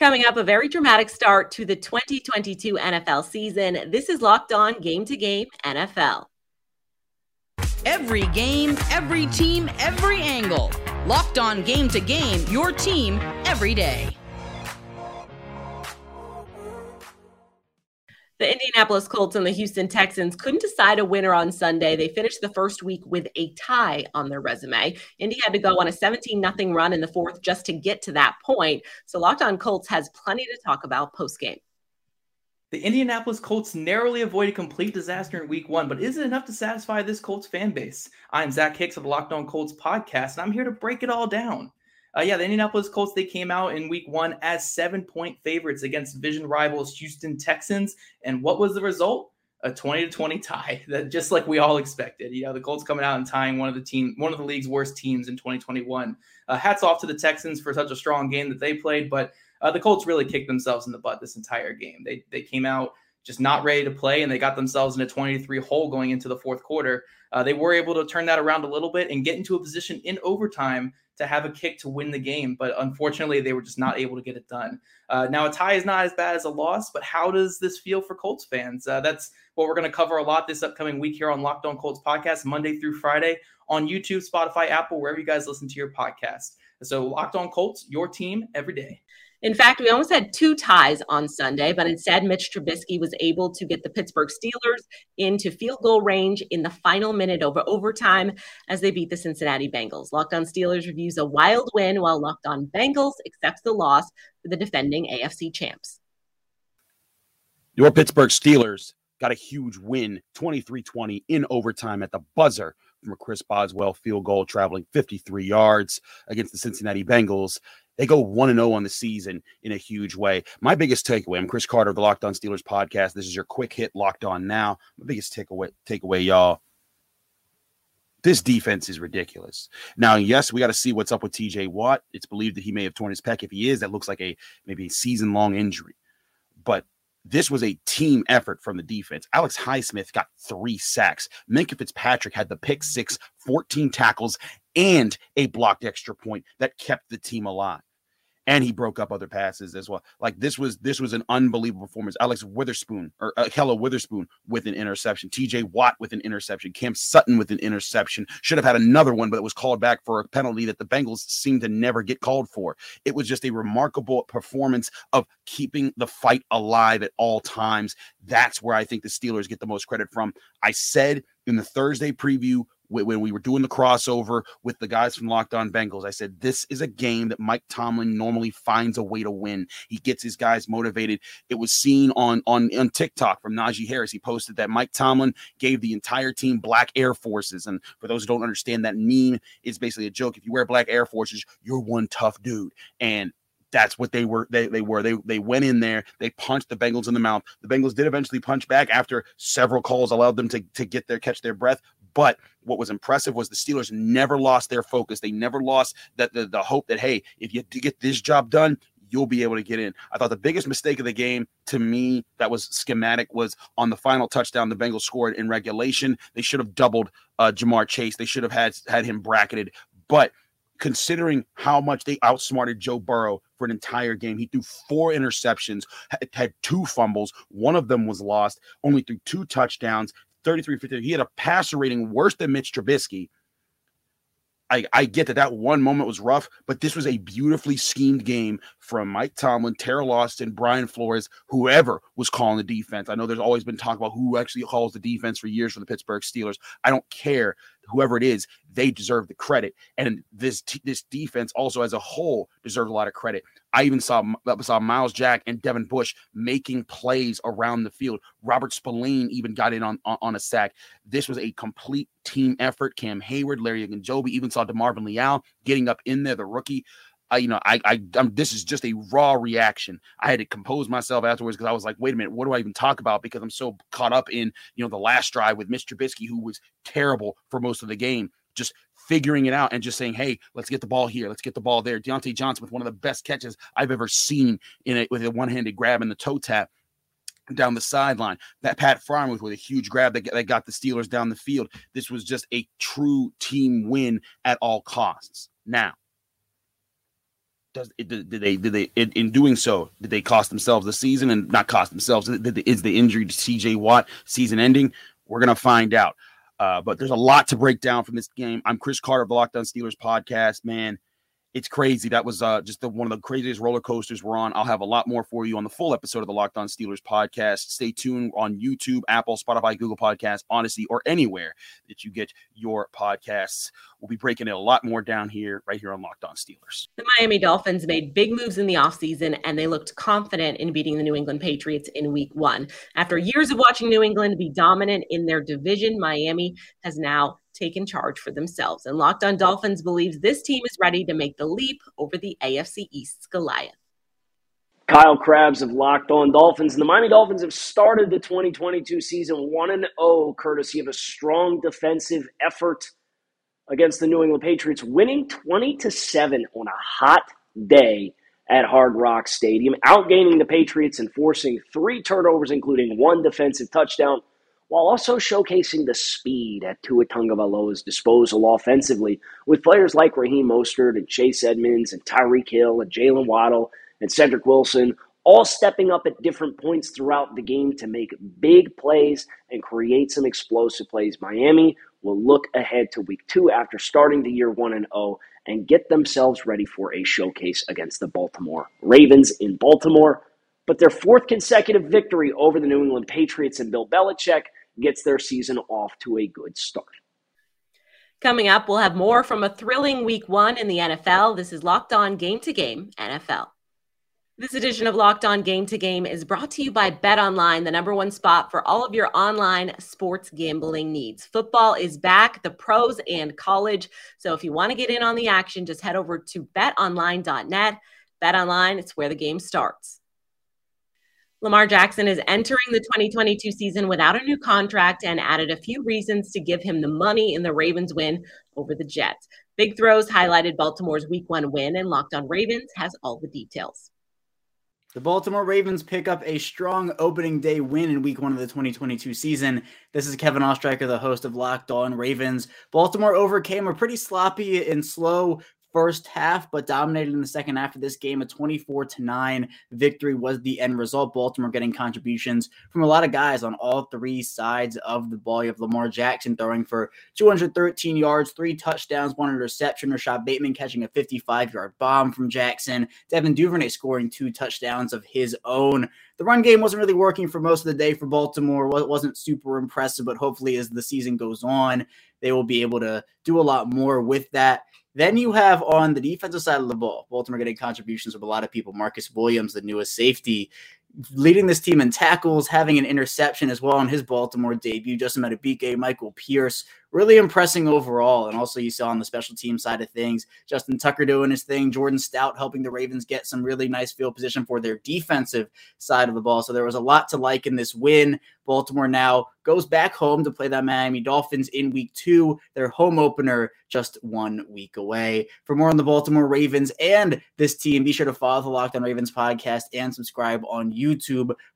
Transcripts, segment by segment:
Coming up, a very dramatic start to the 2022 NFL season. This is Locked On Game to Game NFL. Every game, every team, every angle. Locked On Game to Game, your team every day. The Indianapolis Colts and the Houston Texans couldn't decide a winner on Sunday. They finished the first week with a tie on their resume. Indy had to go on a 17 0 run in the fourth just to get to that point. So Locked On Colts has plenty to talk about post game. The Indianapolis Colts narrowly avoided complete disaster in week one, but is it enough to satisfy this Colts fan base? I'm Zach Hicks of the Locked On Colts podcast, and I'm here to break it all down. Uh, yeah, the Indianapolis Colts, they came out in week one as seven point favorites against division rivals Houston Texans. And what was the result? A 20 to 20 tie that just like we all expected. You know, the Colts coming out and tying one of the team, one of the league's worst teams in 2021. Uh, hats off to the Texans for such a strong game that they played, but uh, the Colts really kicked themselves in the butt this entire game. They they came out just not ready to play, and they got themselves in a 23 hole going into the fourth quarter. Uh, they were able to turn that around a little bit and get into a position in overtime to have a kick to win the game, but unfortunately, they were just not able to get it done. Uh, now, a tie is not as bad as a loss, but how does this feel for Colts fans? Uh, that's what we're going to cover a lot this upcoming week here on Locked On Colts podcast, Monday through Friday on YouTube, Spotify, Apple, wherever you guys listen to your podcast. So, Locked On Colts, your team every day. In fact, we almost had two ties on Sunday, but instead, Mitch Trubisky was able to get the Pittsburgh Steelers into field goal range in the final minute over overtime as they beat the Cincinnati Bengals. Locked on Steelers reviews a wild win, while Locked on Bengals accepts the loss for the defending AFC champs. Your Pittsburgh Steelers got a huge win 23 20 in overtime at the buzzer from a Chris Boswell field goal traveling 53 yards against the Cincinnati Bengals. They go 1 0 on the season in a huge way. My biggest takeaway I'm Chris Carter of the Locked On Steelers podcast. This is your quick hit Locked On Now. My biggest takeaway, takeaway y'all. This defense is ridiculous. Now, yes, we got to see what's up with TJ Watt. It's believed that he may have torn his pec. If he is, that looks like a maybe season long injury. But this was a team effort from the defense. Alex Highsmith got three sacks. Minkah Fitzpatrick had the pick six, 14 tackles, and a blocked extra point that kept the team alive and he broke up other passes as well. Like this was this was an unbelievable performance. Alex Witherspoon or uh, Ahkello Witherspoon with an interception, T.J. Watt with an interception, Cam Sutton with an interception. Should have had another one, but it was called back for a penalty that the Bengals seemed to never get called for. It was just a remarkable performance of keeping the fight alive at all times. That's where I think the Steelers get the most credit from. I said in the Thursday preview when we were doing the crossover with the guys from Locked On Bengals, I said this is a game that Mike Tomlin normally finds a way to win. He gets his guys motivated. It was seen on on on TikTok from Najee Harris. He posted that Mike Tomlin gave the entire team black Air Forces, and for those who don't understand, that meme is basically a joke. If you wear black Air Forces, you're one tough dude, and that's what they were they, they were they they went in there they punched the bengals in the mouth the bengals did eventually punch back after several calls allowed them to, to get their catch their breath but what was impressive was the Steelers never lost their focus. They never lost that the, the hope that hey, if you get this job done, you'll be able to get in. I thought the biggest mistake of the game to me that was schematic was on the final touchdown the Bengals scored in regulation. They should have doubled uh, Ja'Marr Chase. They should have had had him bracketed. But considering how much they outsmarted Joe Burrow for an entire game, he threw four interceptions, had two fumbles. One of them was lost, only threw two touchdowns. 33 50. He had a passer rating worse than Mitch Trubisky. I, I get that that one moment was rough, but this was a beautifully schemed game from Mike Tomlin, Teryl Austin, Brian Flores, whoever was calling the defense. I know there's always been talk about who actually calls the defense for years for the Pittsburgh Steelers. I don't care whoever it is, they deserve the credit. And this this defense also as a whole deserves a lot of credit. I even saw saw Myles Jack and Devin Bush making plays around the field. Robert Spillane even got in on, on, on a sack. This was a complete team effort. Cam Hayward, Larry Ogunjobi, even saw DeMarvin Leal getting up in there, the rookie. I, you know, I, I, I'm, this is just a raw reaction. I had to compose myself afterwards because I was like, wait a minute, what do I even talk about? Because I'm so caught up in, you know, the last drive with Mr. Trubisky, who was terrible for most of the game, just figuring it out and just saying, hey, let's get the ball here, let's get the ball there. Diontae Johnson with one of the best catches I've ever seen in it with a one-handed grab and the toe tap down the sideline. That Pat Freiermuth with a huge grab that, that got the Steelers down the field. This was just a true team win at all costs. Now, does did, did they did they in, in, doing so did they cost themselves the season and not cost themselves? Is the injury to C.J. Watt season ending? We're gonna find out. Uh, but there's a lot to break down from this game. I'm Chris Carter of the Locked On Steelers podcast. Man, it's crazy. That was uh, just the, one of the craziest roller coasters we're on. I'll have a lot more for you on the full episode of the Locked On Steelers podcast. Stay tuned on YouTube, Apple, Spotify, Google Podcasts, Odyssey, or anywhere that you get your podcasts. We'll be breaking it a lot more down here, right here on Locked On Steelers. The Miami Dolphins made big moves in the offseason, and they looked confident in beating the New England Patriots in week one. After years of watching New England be dominant in their division, Miami has now taken charge for themselves. And Locked On Dolphins believes this team is ready to make the leap over the AFC East's Goliath. Kyle Crabbs of Locked On Dolphins. And the Miami Dolphins have started the 2022 season 1 and 0, courtesy of a strong defensive effort against the New England Patriots, winning 20 to 7 on a hot day at Hard Rock Stadium, outgaining the Patriots and forcing three turnovers, including one defensive touchdown while also showcasing the speed at Tua Tagovailoa's disposal offensively, with players like Raheem Mostert and Chase Edmonds and Tyreek Hill and Jaylen Waddle and Cedric Wilson all stepping up at different points throughout the game to make big plays and create some explosive plays. Miami will look ahead to week two after starting the year 1 and 0 and get themselves ready for a showcase against the Baltimore Ravens in Baltimore. But their fourth consecutive victory over the New England Patriots and Bill Belichick gets their season off to a good start. Coming up, we'll have more from a thrilling week one in the NFL. This is Locked On Game to Game NFL. This edition of Locked On Game to Game is brought to you by Bet Online, the number one spot for all of your online sports gambling needs. Football is back, the pros and college. So if you want to get in on the action, just head over to betonline.net. Bet Online, it's where the game starts. Lamar Jackson is entering the 2022 season without a new contract and added a few reasons to give him the money in the Ravens win over the Jets. Big Throws highlighted Baltimore's week one win, and Locked on Ravens has all the details. The Baltimore Ravens pick up a strong opening day win in week one of the 2022 season. This is Kevin Oestreicher, the host of Locked On Ravens. Baltimore overcame a pretty sloppy and slow first half, but dominated in the second half of this game. A 24 to 9 victory was the end result. Baltimore getting contributions from a lot of guys on all three sides of the ball. You have Lamar Jackson throwing for 213 yards, three touchdowns, one interception. Rashod Bateman catching a 55 yard bomb from Jackson. Devin Duvernay scoring two touchdowns of his own. The run game wasn't really working for most of the day for Baltimore. It wasn't super impressive, but hopefully, as the season goes on, they will be able to do a lot more with that. Then you have on the defensive side of the ball, Baltimore getting contributions from a lot of people. Marcus Williams, the newest safety, leading this team in tackles, having an interception as well on his Baltimore debut. Justin Madubuike, Michael Pierce, really impressing overall. And also, you saw on the special team side of things, Justin Tucker doing his thing, Jordan Stout helping the Ravens get some really nice field position for their defensive side of the ball. So there was a lot to like in this win. Baltimore now goes back home to play the Miami Dolphins in week two, their home opener just one week away. For more on the Baltimore Ravens and this team, be sure to follow the Locked On Ravens podcast and subscribe on YouTube,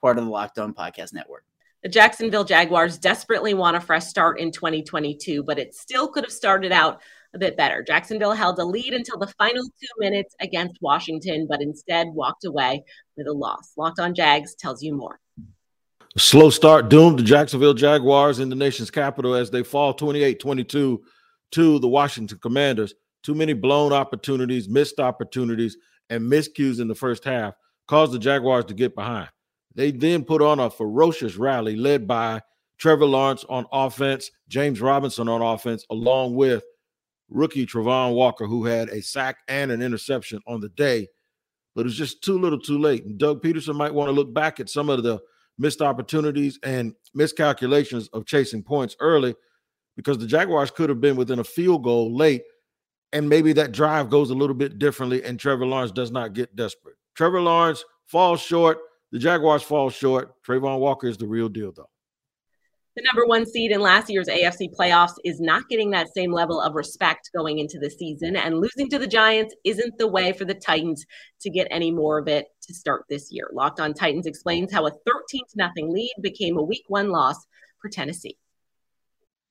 part of the Locked On Podcast Network. The Jacksonville Jaguars desperately want a fresh start in 2022, but it still could have started out a bit better. Jacksonville held a lead until the final two minutes against Washington, but instead walked away with a loss. Locked on Jags tells you more. Slow start doomed the Jacksonville Jaguars in the nation's capital as they fall 28 22 to the Washington Commanders. Too many blown opportunities, missed opportunities, and miscues in the first half caused the Jaguars to get behind. They then put on a ferocious rally led by Trevor Lawrence on offense, James Robinson on offense, along with rookie Travon Walker, who had a sack and an interception on the day. But it was just too little too late. And Doug Pederson might want to look back at some of the missed opportunities and miscalculations of chasing points early because the Jaguars could have been within a field goal late. And maybe that drive goes a little bit differently, and Trevor Lawrence does not get desperate. Trevor Lawrence falls short the Jaguars fall short. Travon Walker is the real deal, though. The number one seed in last year's AFC playoffs is not getting that same level of respect going into the season, and losing to the Giants isn't the way for the Titans to get any more of it to start this year. Locked on Titans explains how a 13 0 lead became a week one loss for Tennessee.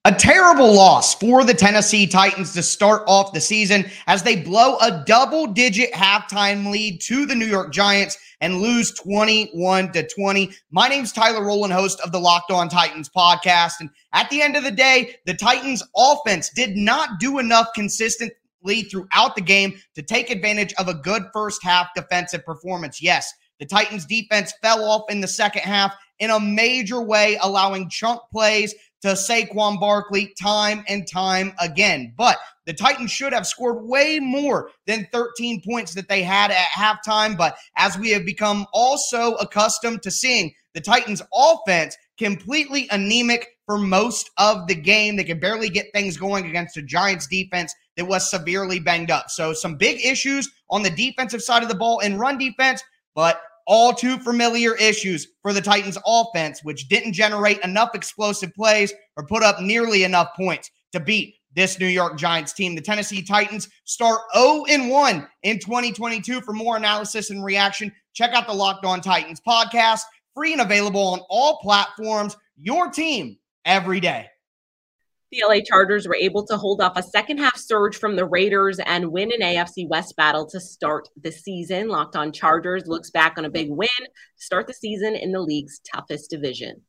A terrible loss for the Tennessee Titans to start off the season as they blow a double digit halftime lead to the New York Giants and lose 21 to 20. My name's Tyler Rowland, host of the Locked On Titans podcast. And at the end of the day, the Titans offense did not do enough consistently throughout the game to take advantage of a good first half defensive performance. Yes, the Titans defense fell off in the second half in a major way, allowing chunk plays to Saquon Barkley time and time again. But the Titans should have scored way more than 13 points that they had at halftime. But as we have become also accustomed to seeing the Titans offense completely anemic for most of the game, they could barely get things going against a Giants defense that was severely banged up. So some big issues on the defensive side of the ball and run defense, but all too familiar issues for the Titans offense, which didn't generate enough explosive plays or put up nearly enough points to beat this New York Giants team. The Tennessee Titans start 0 1 in 2022. For more analysis and reaction, check out the Locked On Titans podcast, free and available on all platforms. Your team every day the LA Chargers were able to hold off a second half surge from the Raiders and win an AFC West battle to start the season. Locked on Chargers looks back on a big win to start the season in the league's toughest division.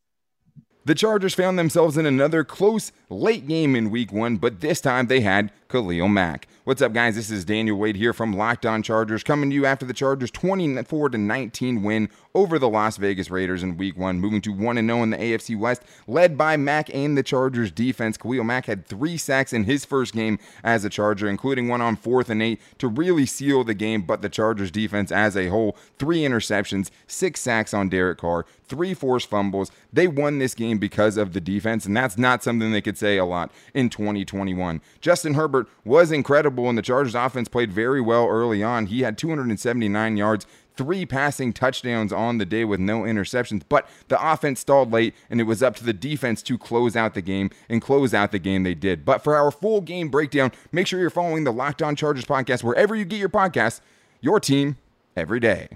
The Chargers found themselves in another close late game in week one, but this time they had Khalil Mack. What's up, guys? This is Daniel Wade here from Locked On Chargers, coming to you after the Chargers' 24 19 win over the Las Vegas Raiders in Week One, moving to one 0 in the AFC West, led by Mack and the Chargers defense. Khalil Mack had three sacks in his first game as a Charger, including one on fourth and eight to really seal the game. But the Chargers defense as a whole, three interceptions, six sacks on Derek Carr, three forced fumbles. They won this game because of the defense, and that's not something they could say a lot in 2021. Justin Herbert was incredible incredible, and the Chargers offense played very well early on. He had 279 yards, three passing touchdowns on the day with no interceptions, but the offense stalled late, and it was up to the defense to close out the game, and close out the game they did. But for our full game breakdown, make sure you're following the Locked On Chargers podcast wherever you get your podcasts, your team every day.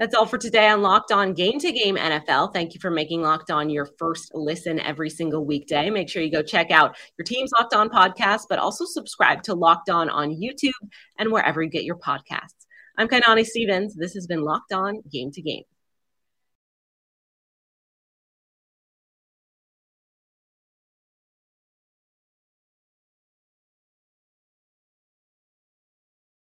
That's all for today on Locked On Game to Game NFL. Thank you for making Locked On your first listen every single weekday. Make sure you go check out your team's Locked On podcast, but also subscribe to Locked On on YouTube and wherever you get your podcasts. I'm Kainani Stevens. This has been Locked On Game to Game.